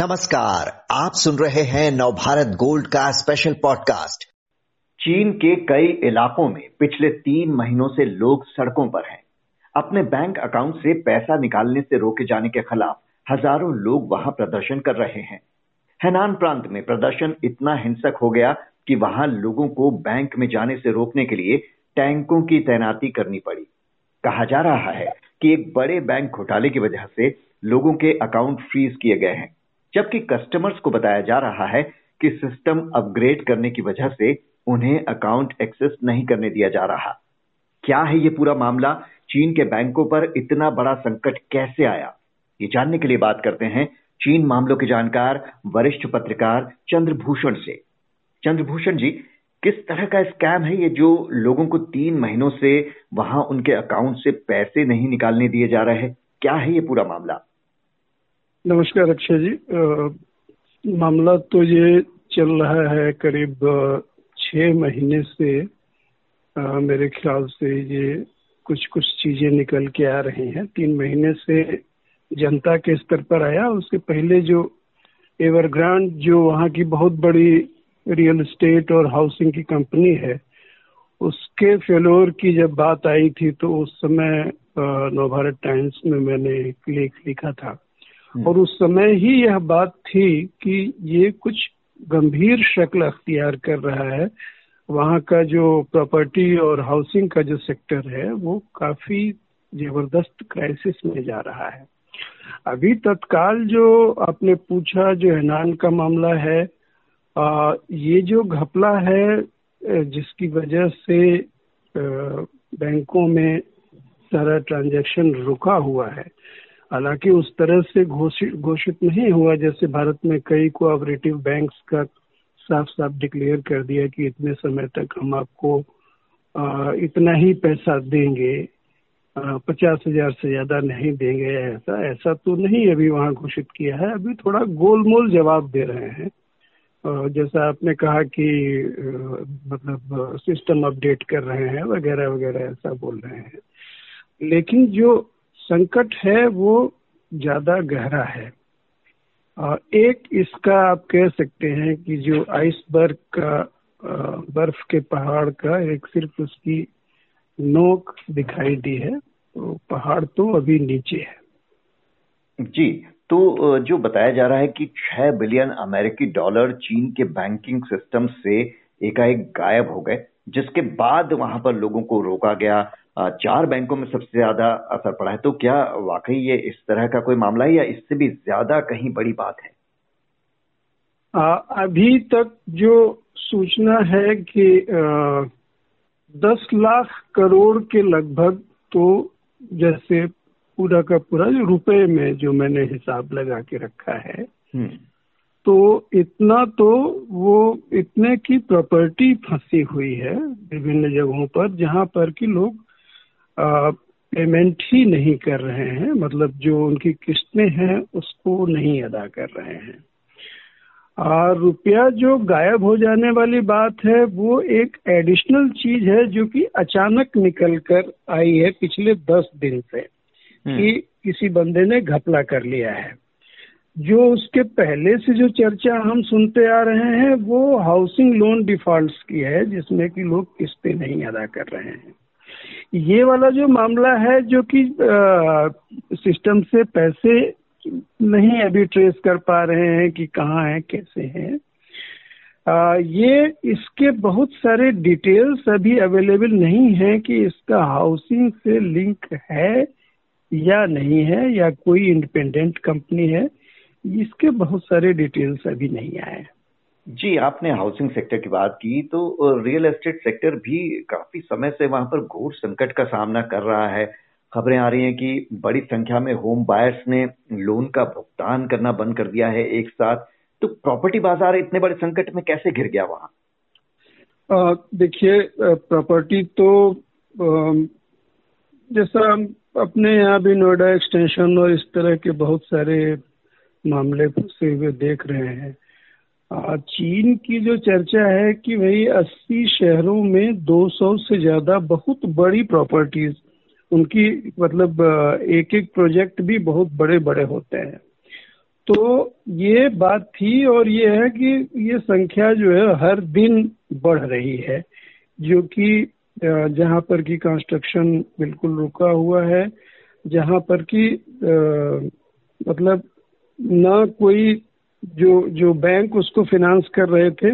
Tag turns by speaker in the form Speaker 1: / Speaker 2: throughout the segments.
Speaker 1: नमस्कार, आप सुन रहे हैं नवभारत गोल्ड का स्पेशल पॉडकास्ट चीन के कई इलाकों में पिछले तीन महीनों से लोग सड़कों पर हैं। अपने बैंक अकाउंट से पैसा निकालने से रोके जाने के खिलाफ हज़ारों लोग वहाँ प्रदर्शन कर रहे हैं। हैनान प्रांत में प्रदर्शन इतना हिंसक हो गया कि वहाँ लोगों को बैंक में जाने से रोकने के लिए टैंकों की तैनाती करनी पड़ी। कहा जा रहा है कि एक बड़े बैंक घोटाले की वजह से लोगों के अकाउंट फ्रीज किए गए हैं। जबकि कस्टमर्स को बताया जा रहा है कि सिस्टम अपग्रेड करने की वजह से उन्हें अकाउंट एक्सेस नहीं करने दिया जा रहा। क्या है ये पूरा मामला? चीन के बैंकों पर इतना बड़ा संकट कैसे आया? ये जानने के लिए बात करते हैं चीन मामलों के जानकार, वरिष्ठ पत्रकार चंद्रभूषण से। चंद्रभूषण जी, किस तरह का स्कैम है ये जो लोगों को तीन महीनों से वहाँ उनके अकाउंट से पैसे नहीं निकालने दिए जा रहे हैं? क्या है ये पूरा मामला?
Speaker 2: नमस्कार अक्षय जी मामला तो ये चल रहा है करीब छः महीने से आ, मेरे ख्याल से ये कुछ कुछ चीज़ें निकल के आ रही हैं तीन महीने से जनता के स्तर पर आया उसके पहले जो एवरग्रांड जो वहाँ की बहुत बड़ी रियल एस्टेट और हाउसिंग की कंपनी है उसके फेलोर की जब बात आई थी तो उस समय नवभारत टाइम्स में मैंने एक लेख लिखा था। और उस समय ही यह बात थी कि ये कुछ गंभीर शक्ल अख्तियार कर रहा है। वहाँ का जो प्रॉपर्टी और हाउसिंग का जो सेक्टर है वो काफ़ी ज़बरदस्त क्राइसिस में जा रहा है। अभी तत्काल जो आपने पूछा जो हैनान का मामला है आ, ये जो घपला है जिसकी वजह से बैंकों में सारा ट्रांजैक्शन रुका हुआ है हालाँकि उस तरह से घोषित घोषित नहीं हुआ जैसे भारत में कई कोऑपरेटिव बैंक्स का साफ़ साफ़ डिक्लेयर कर दिया कि इतने समय तक हम आपको आ, इतना ही पैसा देंगे पचास हज़ार से ज़्यादा नहीं देंगे ऐसा ऐसा तो नहीं अभी वहाँ घोषित किया है। अभी थोड़ा गोलमोल जवाब दे रहे हैं। जैसा आपने कहा कि मतलब सिस्टम अपडेट कर रहे हैं वगैरह वगैरह ऐसा बोल रहे हैं। लेकिन जो संकट है, वो ज़्यादा गहरा है। एक इसका आप कह सकते हैं कि जो आइसबर्ग का बर्फ़ के पहाड़ का एक सिर्फ़ उसकी नोक दिखाई दी है तो पहाड़ तो अभी नीचे है।
Speaker 1: जी तो जो बताया जा रहा है कि छह बिलियन अमेरिकी डॉलर चीन के बैंकिंग सिस्टम से एकाएक गायब हो गए, जिसके बाद वहाँ पर लोगों को रोका गया चार बैंकों में सबसे ज़्यादा असर पड़ा है तो क्या वाकई ये इस तरह का कोई मामला है या इससे भी ज़्यादा कहीं बड़ी बात है
Speaker 2: आ, अभी तक जो सूचना है कि आ, दस लाख करोड़ के लगभग तो जैसे पूरा का पूरा जो रुपए में जो मैंने हिसाब लगा के रखा है हम्म। तो इतना तो वो इतने की प्रॉपर्टी फंसी हुई है विभिन्न जगहों पर जहाँ पर कि लोग पेमेंट ही नहीं कर रहे हैं मतलब जो उनकी किस्तें हैं उसको नहीं अदा कर रहे हैं। और रुपया जो गायब हो जाने वाली बात है वो एक एडिशनल चीज़ है जो कि अचानक निकल कर आई है पिछले दस दिन से हम्म। कि किसी बंदे ने घपला कर लिया है। जो उसके पहले से जो चर्चा हम सुनते आ रहे हैं वो हाउसिंग लोन डिफ़ॉल्ट की है जिसमें कि लोग किस्तें नहीं अदा कर रहे हैं। ये वाला जो मामला है जो कि सिस्टम से पैसे नहीं अभी ट्रेस कर पा रहे हैं कि कहाँ है कैसे हैं आ, ये इसके बहुत सारे डिटेल्स अभी अवेलेबल नहीं है कि इसका हाउसिंग से लिंक है या नहीं है या कोई इंडिपेंडेंट कंपनी है इसके बहुत सारे डिटेल्स अभी नहीं आए
Speaker 1: जी, आपने हाउसिंग सेक्टर की बात की तो रियल एस्टेट सेक्टर भी काफ़ी समय से वहाँ पर घोर संकट का सामना कर रहा है। खबरें आ रही हैं कि बड़ी संख्या में होम बायर्स ने लोन का भुगतान करना बंद कर दिया है एक साथ। तो प्रॉपर्टी बाज़ार इतने बड़े संकट में कैसे घिर गया वहाँ?
Speaker 2: देखिए प्रॉपर्टी तो जैसा हम अपने यहाँ भी नोएडा एक्सटेंशन और इस तरह के बहुत सारे मामले फंसे हुए देख रहे हैं। चीन की जो चर्चा है कि भाई 80 शहरों में 200 से ज़्यादा बहुत बड़ी प्रॉपर्टीज़ उनकी मतलब एक एक प्रोजेक्ट भी बहुत बड़े बड़े होते हैं। तो ये बात थी और ये है कि ये संख्या जो है हर दिन बढ़ रही है, जो कि जहाँ पर की कंस्ट्रक्शन बिल्कुल रुका हुआ है, जहाँ पर की मतलब ना कोई जो जो बैंक उसको फिनांस कर रहे थे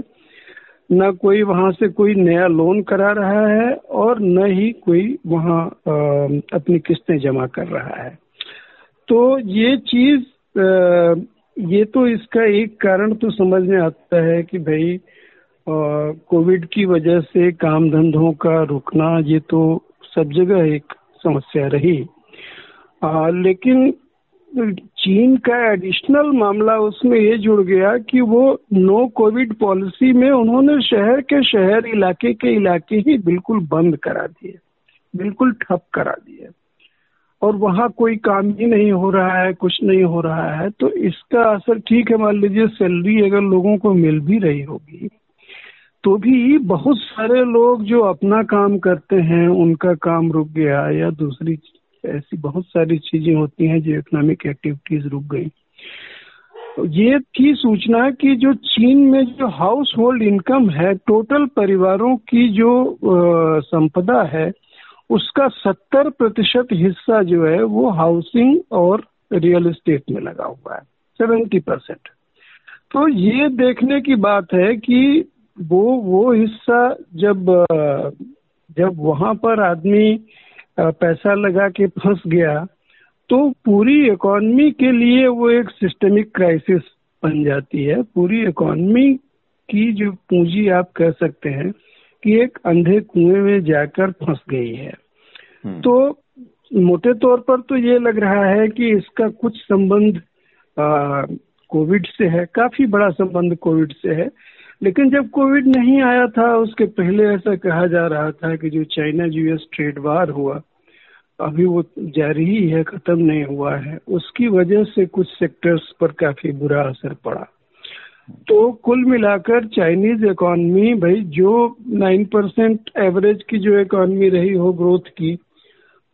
Speaker 2: न कोई वहाँ से कोई नया लोन करा रहा है और न ही कोई वहाँ अपनी किस्तें जमा कर रहा है। तो ये चीज़ ये तो इसका एक कारण तो समझ में आता है कि भाई कोविड की वजह से काम धंधों का रुकना ये तो सब जगह एक समस्या रही। आ, लेकिन चीन का एडिशनल मामला उसमें ये जुड़ गया कि वो नो कोविड पॉलिसी में उन्होंने शहर के शहर इलाके के इलाके ही बिल्कुल बंद करा दिए, बिल्कुल ठप करा दिए। और वहाँ कोई काम ही नहीं हो रहा है, कुछ नहीं हो रहा है तो इसका असर ठीक है, मान लीजिए सैलरी अगर लोगों को मिल भी रही होगी तो भी बहुत सारे लोग जो अपना काम करते हैं, उनका काम रुक गया या दूसरी ऐसी बहुत सारी चीज़ें होती हैं जो इकोनॉमिक एक्टिविटीज़ रुक गई। ये थी सूचना कि जो चीन में जो हाउस होल्ड इनकम है टोटल परिवारों की जो संपदा है, उसका सत्तर प्रतिशत हिस्सा जो है वो हाउसिंग और रियल एस्टेट में लगा हुआ है सेवेंटी परसेंट तो ये देखने की बात है कि वो वो हिस्सा जब जब वहाँ पर आदमी पैसा लगा के फंस गया तो पूरी इकोनॉमी के लिए वो एक सिस्टमिक क्राइसिस बन जाती है। पूरी इकोनॉमी की जो पूंजी आप कह सकते हैं कि एक अंधे कुएँ में जाकर फंस गई है। हम्म। तो मोटे तौर पर तो ये लग रहा है कि इसका कुछ संबंध कोविड से है काफ़ी बड़ा संबंध कोविड से है। लेकिन जब कोविड नहीं आया था, उसके पहले ऐसा कहा जा रहा था कि जो चाइना यूएस ट्रेड वार हुआ, अभी वो जारी ही है, खत्म नहीं हुआ है। उसकी वजह से कुछ सेक्टर्स पर काफ़ी बुरा असर पड़ा। तो कुल मिलाकर चाइनीज़ इकोनॉमी, भाई, जो नाइन परसेंट एवरेज की जो इकोनॉमी रही हो ग्रोथ की,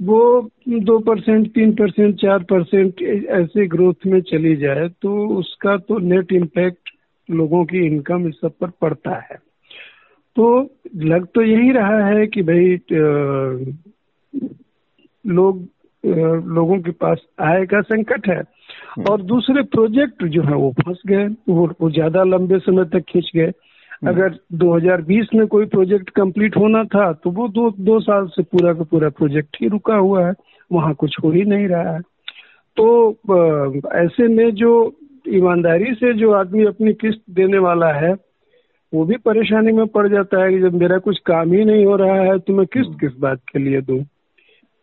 Speaker 2: वो दो परसेंट, तीन परसेंट, चार परसेंट ऐसे ग्रोथ में चली जाए तो उसका तो नेट इम्पैक्ट लोगों की इनकम इस सब पर पड़ता है तो लग तो यही रहा है कि भाई लोग लोगों के पास आय का संकट है हम्म। और दूसरे प्रोजेक्ट जो है वो फंस गए वो, वो ज़्यादा लंबे समय तक खींच गए हम्म। अगर 2020 में कोई प्रोजेक्ट कंप्लीट होना था तो वो दो दो साल से पूरा का पूरा प्रोजेक्ट ही रुका हुआ है वहाँ कुछ हो ही नहीं रहा है तो ऐसे में जो ईमानदारी से जो आदमी अपनी किस्त देने वाला है वो भी परेशानी में पड़ जाता है कि जब मेरा कुछ काम ही नहीं हो रहा है तो मैं किस्त किस बात के लिए दूँ?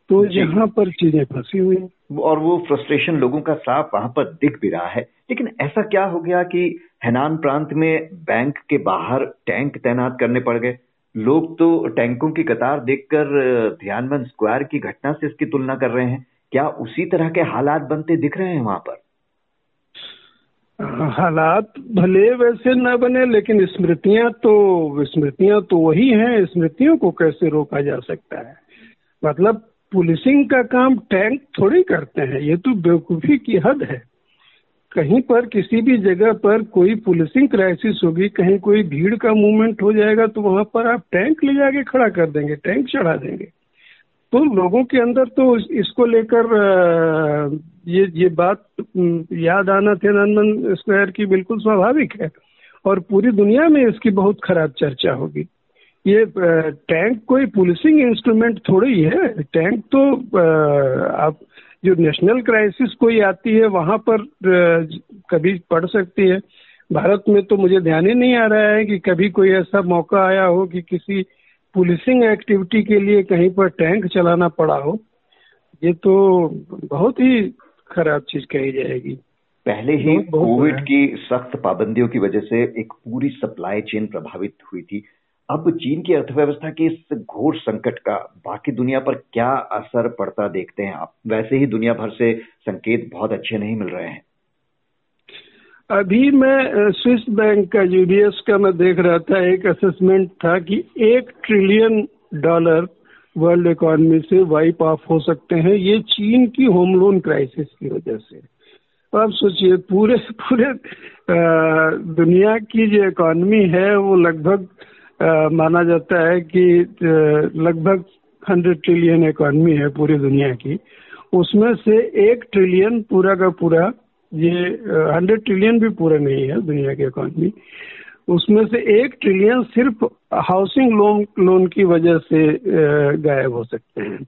Speaker 2: तो यहाँ पर चीज़ें फंसी हुई
Speaker 1: और वो फ्रस्ट्रेशन लोगों का साफ़ वहाँ पर दिख भी रहा है। लेकिन ऐसा क्या हो गया कि हैनान प्रांत में बैंक के बाहर टैंक तैनात करने पड़ गए? लोग तो टैंकों की कतार देखकर ध्यानबंद स्क्वायर की घटना से इसकी तुलना कर रहे हैं। क्या उसी तरह के हालात बनते दिख रहे हैं वहाँ पर?
Speaker 2: हालात भले वैसे न बने, लेकिन स्मृतियाँ तो स्मृतियाँ तो वही हैं, स्मृतियों को कैसे रोका जा सकता है? मतलब पुलिसिंग का काम टैंक थोड़ी करते हैं, ये तो बेवकूफ़ी की हद है। कहीं पर किसी भी जगह पर कोई पुलिसिंग क्राइसिस होगी, कहीं कोई भीड़ का मूवमेंट हो जाएगा तो वहाँ पर आप टैंक ले जाके खड़ा कर देंगे, टैंक चढ़ा देंगे। तो लोगों के अंदर तो इसको लेकर ये ये बात याद आना थियानंदन स्क्वायर की बिल्कुल स्वाभाविक है। और पूरी दुनिया में इसकी बहुत खराब चर्चा होगी। ये टैंक कोई पुलिसिंग इंस्ट्रूमेंट थोड़ी है। टैंक तो आप, जो नेशनल क्राइसिस कोई आती है, वहाँ पर कभी पड़ सकती है। भारत में तो मुझे ध्यान ही नहीं आ रहा है कि कभी कोई ऐसा मौका आया हो कि किसी पुलिसिंग एक्टिविटी के लिए कहीं पर टैंक चलाना पड़ा हो ये तो बहुत ही खराब चीज़ कही जाएगी।
Speaker 1: पहले ही कोविड की सख्त पाबंदियों की वजह से एक पूरी सप्लाई चेन प्रभावित हुई थी। अब चीन की अर्थव्यवस्था के इस घोर संकट का बाकी दुनिया पर क्या असर पड़ता देखते हैं आप। वैसे ही दुनिया भर से संकेत बहुत अच्छे नहीं मिल रहे हैं।
Speaker 2: अभी मैं स्विस बैंक का यूडीएस का मैं देख रहा था, एक असेसमेंट था कि एक ट्रिलियन डॉलर वर्ल्ड इकोनॉमी से वाइप ऑफ़ हो सकते हैं। ये चीन की होम लोन क्राइसिस की वजह से। तो आप सोचिए, पूरे पूरे दुनिया की जो इकॉनमी है, वो लगभग माना जाता है कि लगभग हंड्रेड ट्रिलियन इकॉनमी है पूरी दुनिया की। उसमें से एक ट्रिलियन पूरा का पूरा ये हंड्रेड ट्रिलियन भी पूरे नहीं है दुनिया की इकॉनमी उसमें से एक ट्रिलियन सिर्फ़ हाउसिंग लोन लोन की वजह से गायब हो सकते हैं।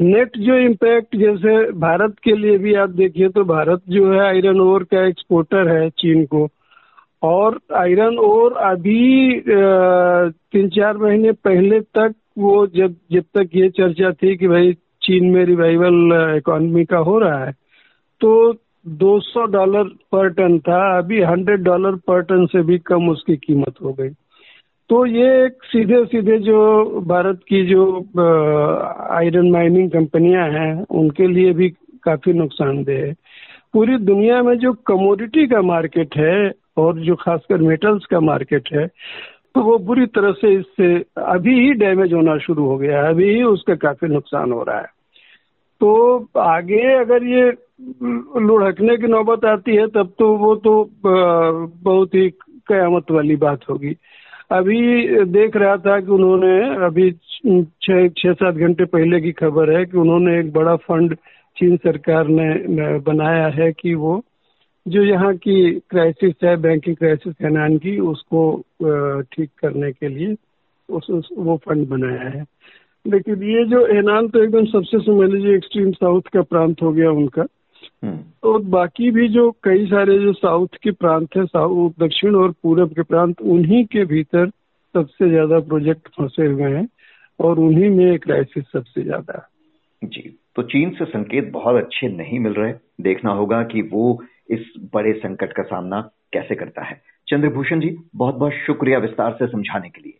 Speaker 2: नेट जो इम्पैक्ट जैसे भारत के लिए भी आप देखिए तो भारत जो है आयरन ओर का एक्सपोर्टर है चीन को। और आयरन ओर अभी तीन चार महीने पहले तक वो जब जब तक ये चर्चा थी कि भाई चीन में रिवाइवल इकोनॉमी का हो रहा है तो 200 डॉलर पर टन था, अभी 100 डॉलर पर टन से भी कम उसकी कीमत हो गई। तो ये एक सीधे सीधे जो भारत की जो आयरन माइनिंग कंपनियाँ हैं, उनके लिए भी काफ़ी नुकसानदेह है। पूरी दुनिया में जो कमोडिटी का मार्केट है, और जो खासकर मेटल्स का मार्केट है तो वो बुरी तरह से इससे अभी ही डैमेज होना शुरू हो गया है, अभी ही उसका काफ़ी नुकसान हो रहा है। तो आगे अगर ये लुढ़कने की नौबत आती है तब तो वो तो बहुत ही कयामत वाली बात होगी। अभी देख रहा था कि उन्होंने अभी छः छः सात घंटे पहले की खबर है कि उन्होंने एक बड़ा फंड चीन सरकार ने बनाया है कि वो जो यहाँ की क्राइसिस है बैंकिंग क्राइसिस हैनान की उसको ठीक करने के लिए उस, उस वो फंड बनाया है। लेकिन ये जो हैनान तो एकदम सबसे समझ लीजिए एक्सट्रीम साउथ का प्रांत हो गया उनका। और तो बाकी भी जो कई सारे जो साउथ के प्रांत है साउथ दक्षिण और पूरब के प्रांत उन्हीं के भीतर सबसे ज़्यादा प्रोजेक्ट फंसे हुए हैं और उन्हीं में क्राइसिस सबसे ज़्यादा
Speaker 1: जी तो चीन से संकेत बहुत अच्छे नहीं मिल रहे। देखना होगा कि वो इस बड़े संकट का सामना कैसे करता है। चंद्रभूषण जी बहुत बहुत शुक्रिया विस्तार से समझाने के लिए।